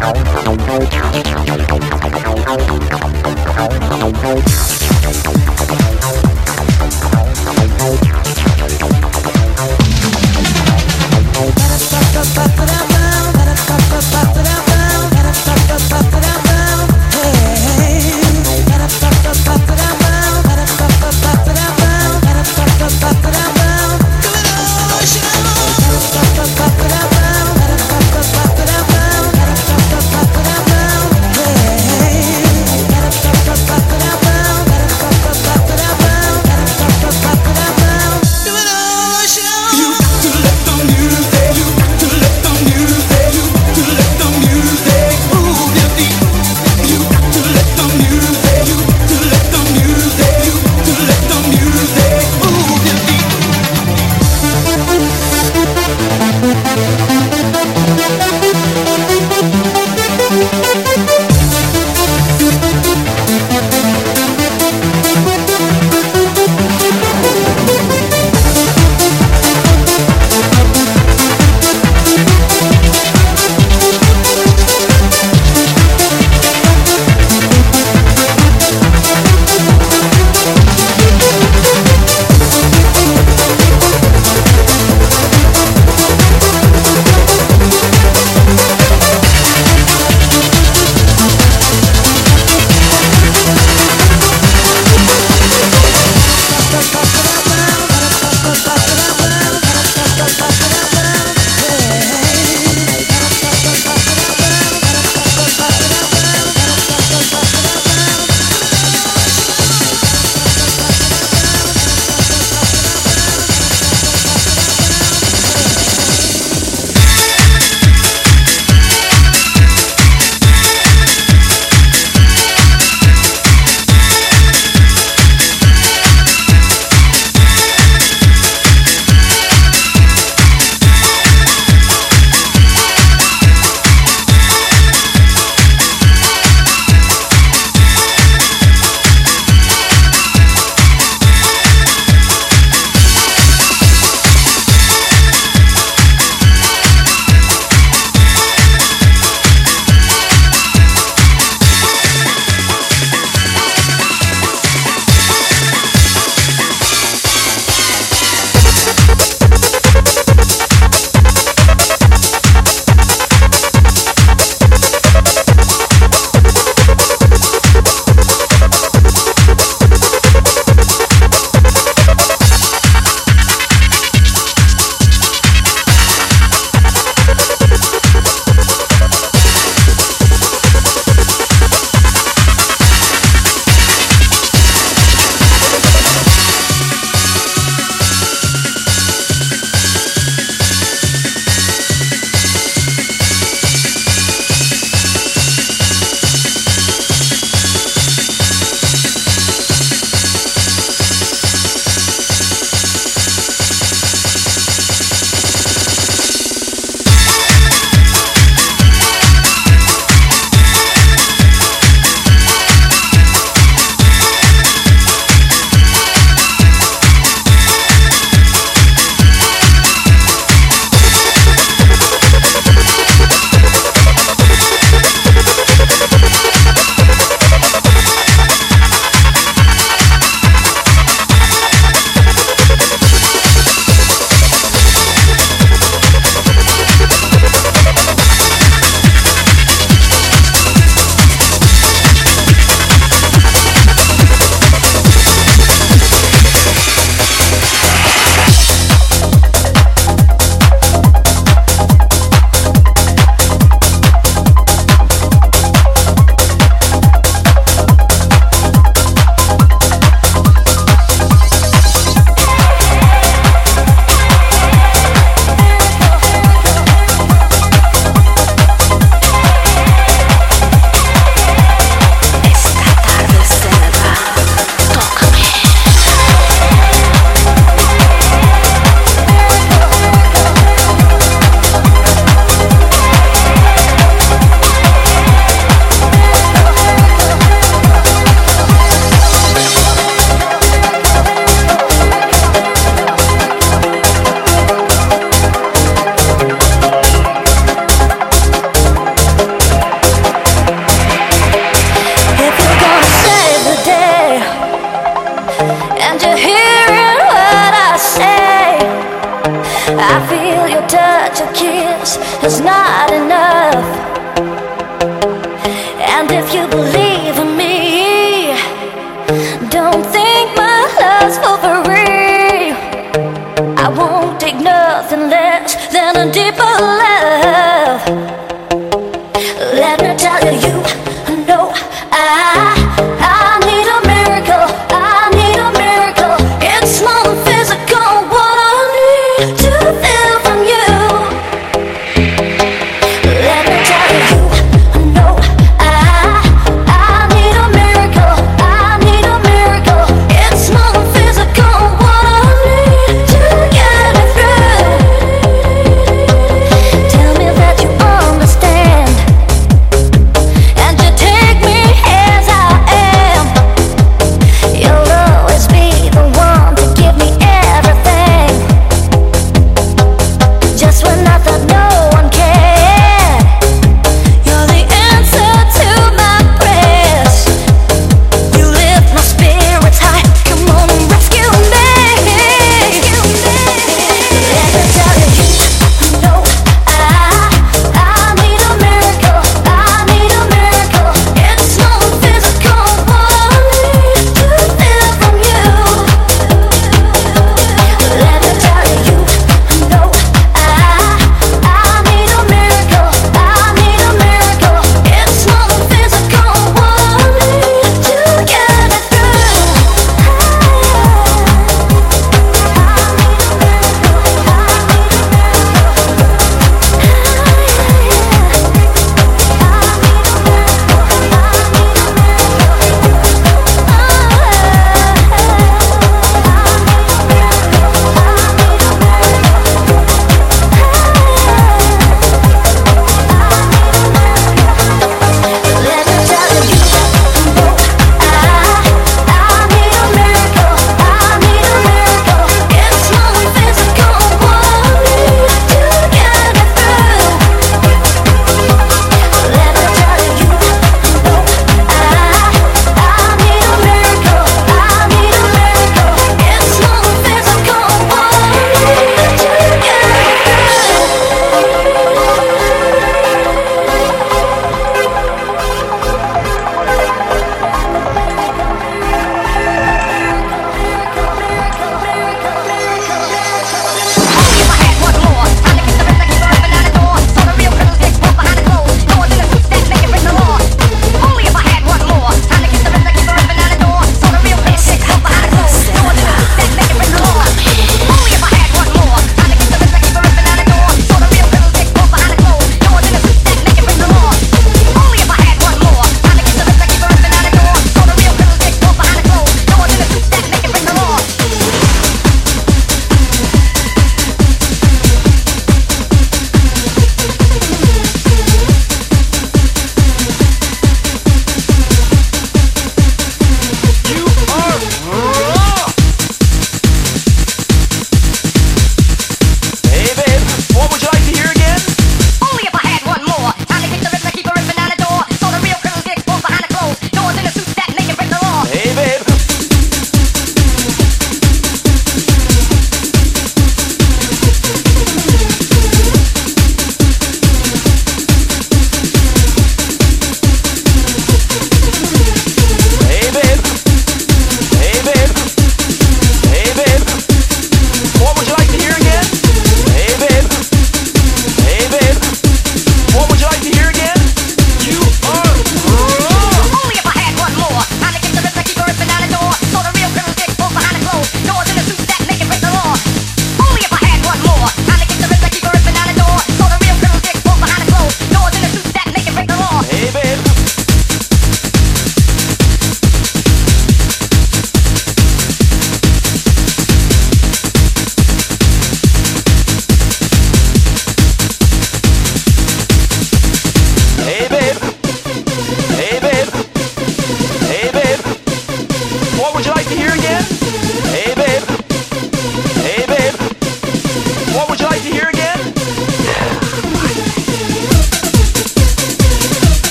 down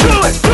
do it.